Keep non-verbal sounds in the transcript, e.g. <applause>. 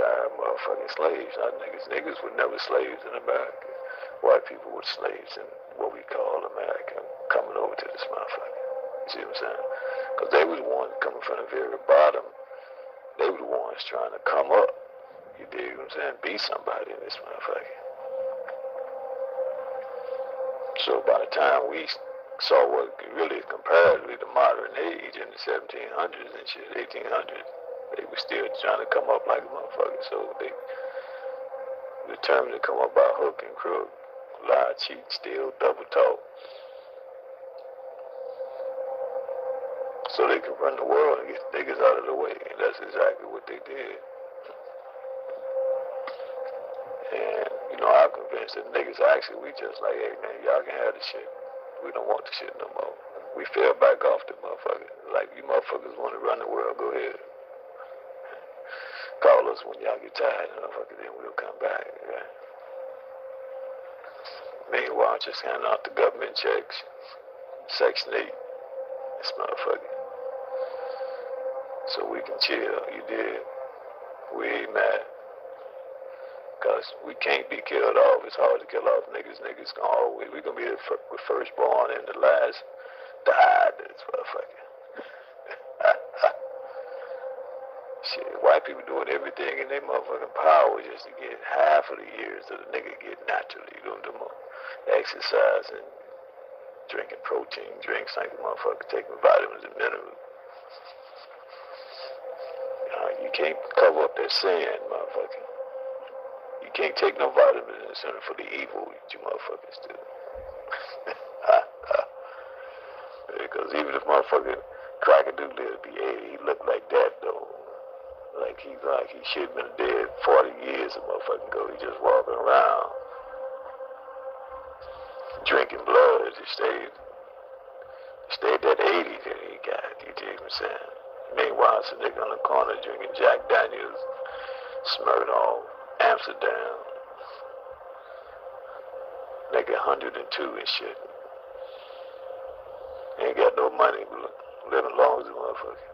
tired motherfucking slaves, not niggas. Niggas were never slaves in America. White people were slaves in what we call America, coming over to this motherfucker. You see what I'm saying? Because they were the ones coming from the very bottom. They were the ones trying to come up. You dig what I'm saying? Be somebody in this motherfucker. So by the time we saw what really comparatively the modern age in the 1700s and shit, 1800s, they were still trying to come up like a motherfucker. So they determined to come up by hook and crook, lie, cheat, steal, double talk. So they could run the world and get niggas out of the way. And that's exactly what they did. And, you know, I'm convinced that niggas actually, we just like, hey man, y'all can have the shit. We don't want the shit no more. We fell back off the motherfucker. Like, you motherfuckers want to run the world, go ahead. Call us when y'all get tired, motherfucker, then we'll come back. Right? Meanwhile, just hand out the government checks. Section 8. This motherfucker. So we can chill, you did. We ain't mad. Cause we can't be killed off. It's hard to kill off niggas. Niggas gonna always, we gonna be the first born and the last died. This motherfucker. Shit, white people doing everything in their motherfucking power just to get half of the years that a nigga get naturally. Know, them exercising, drinking protein drinks like a motherfucker, taking vitamins and minerals. Uh, you can't cover up that sand, motherfucker. You can't take no vitamins in center for the evil you motherfuckers do. because <laughs> even if motherfucker Crackadoodle be 80, he look like that. Like he's like he should have been dead 40 years a motherfucking ago. He just walking around drinking blood. He stayed stayed that 80 that he got. You dig what I'm saying? Meanwhile, some nigga on the corner drinking Jack Daniels, Smirnoff, Amsterdam. Nigga 102 and shit. Ain't got no money, but living long as a motherfucker.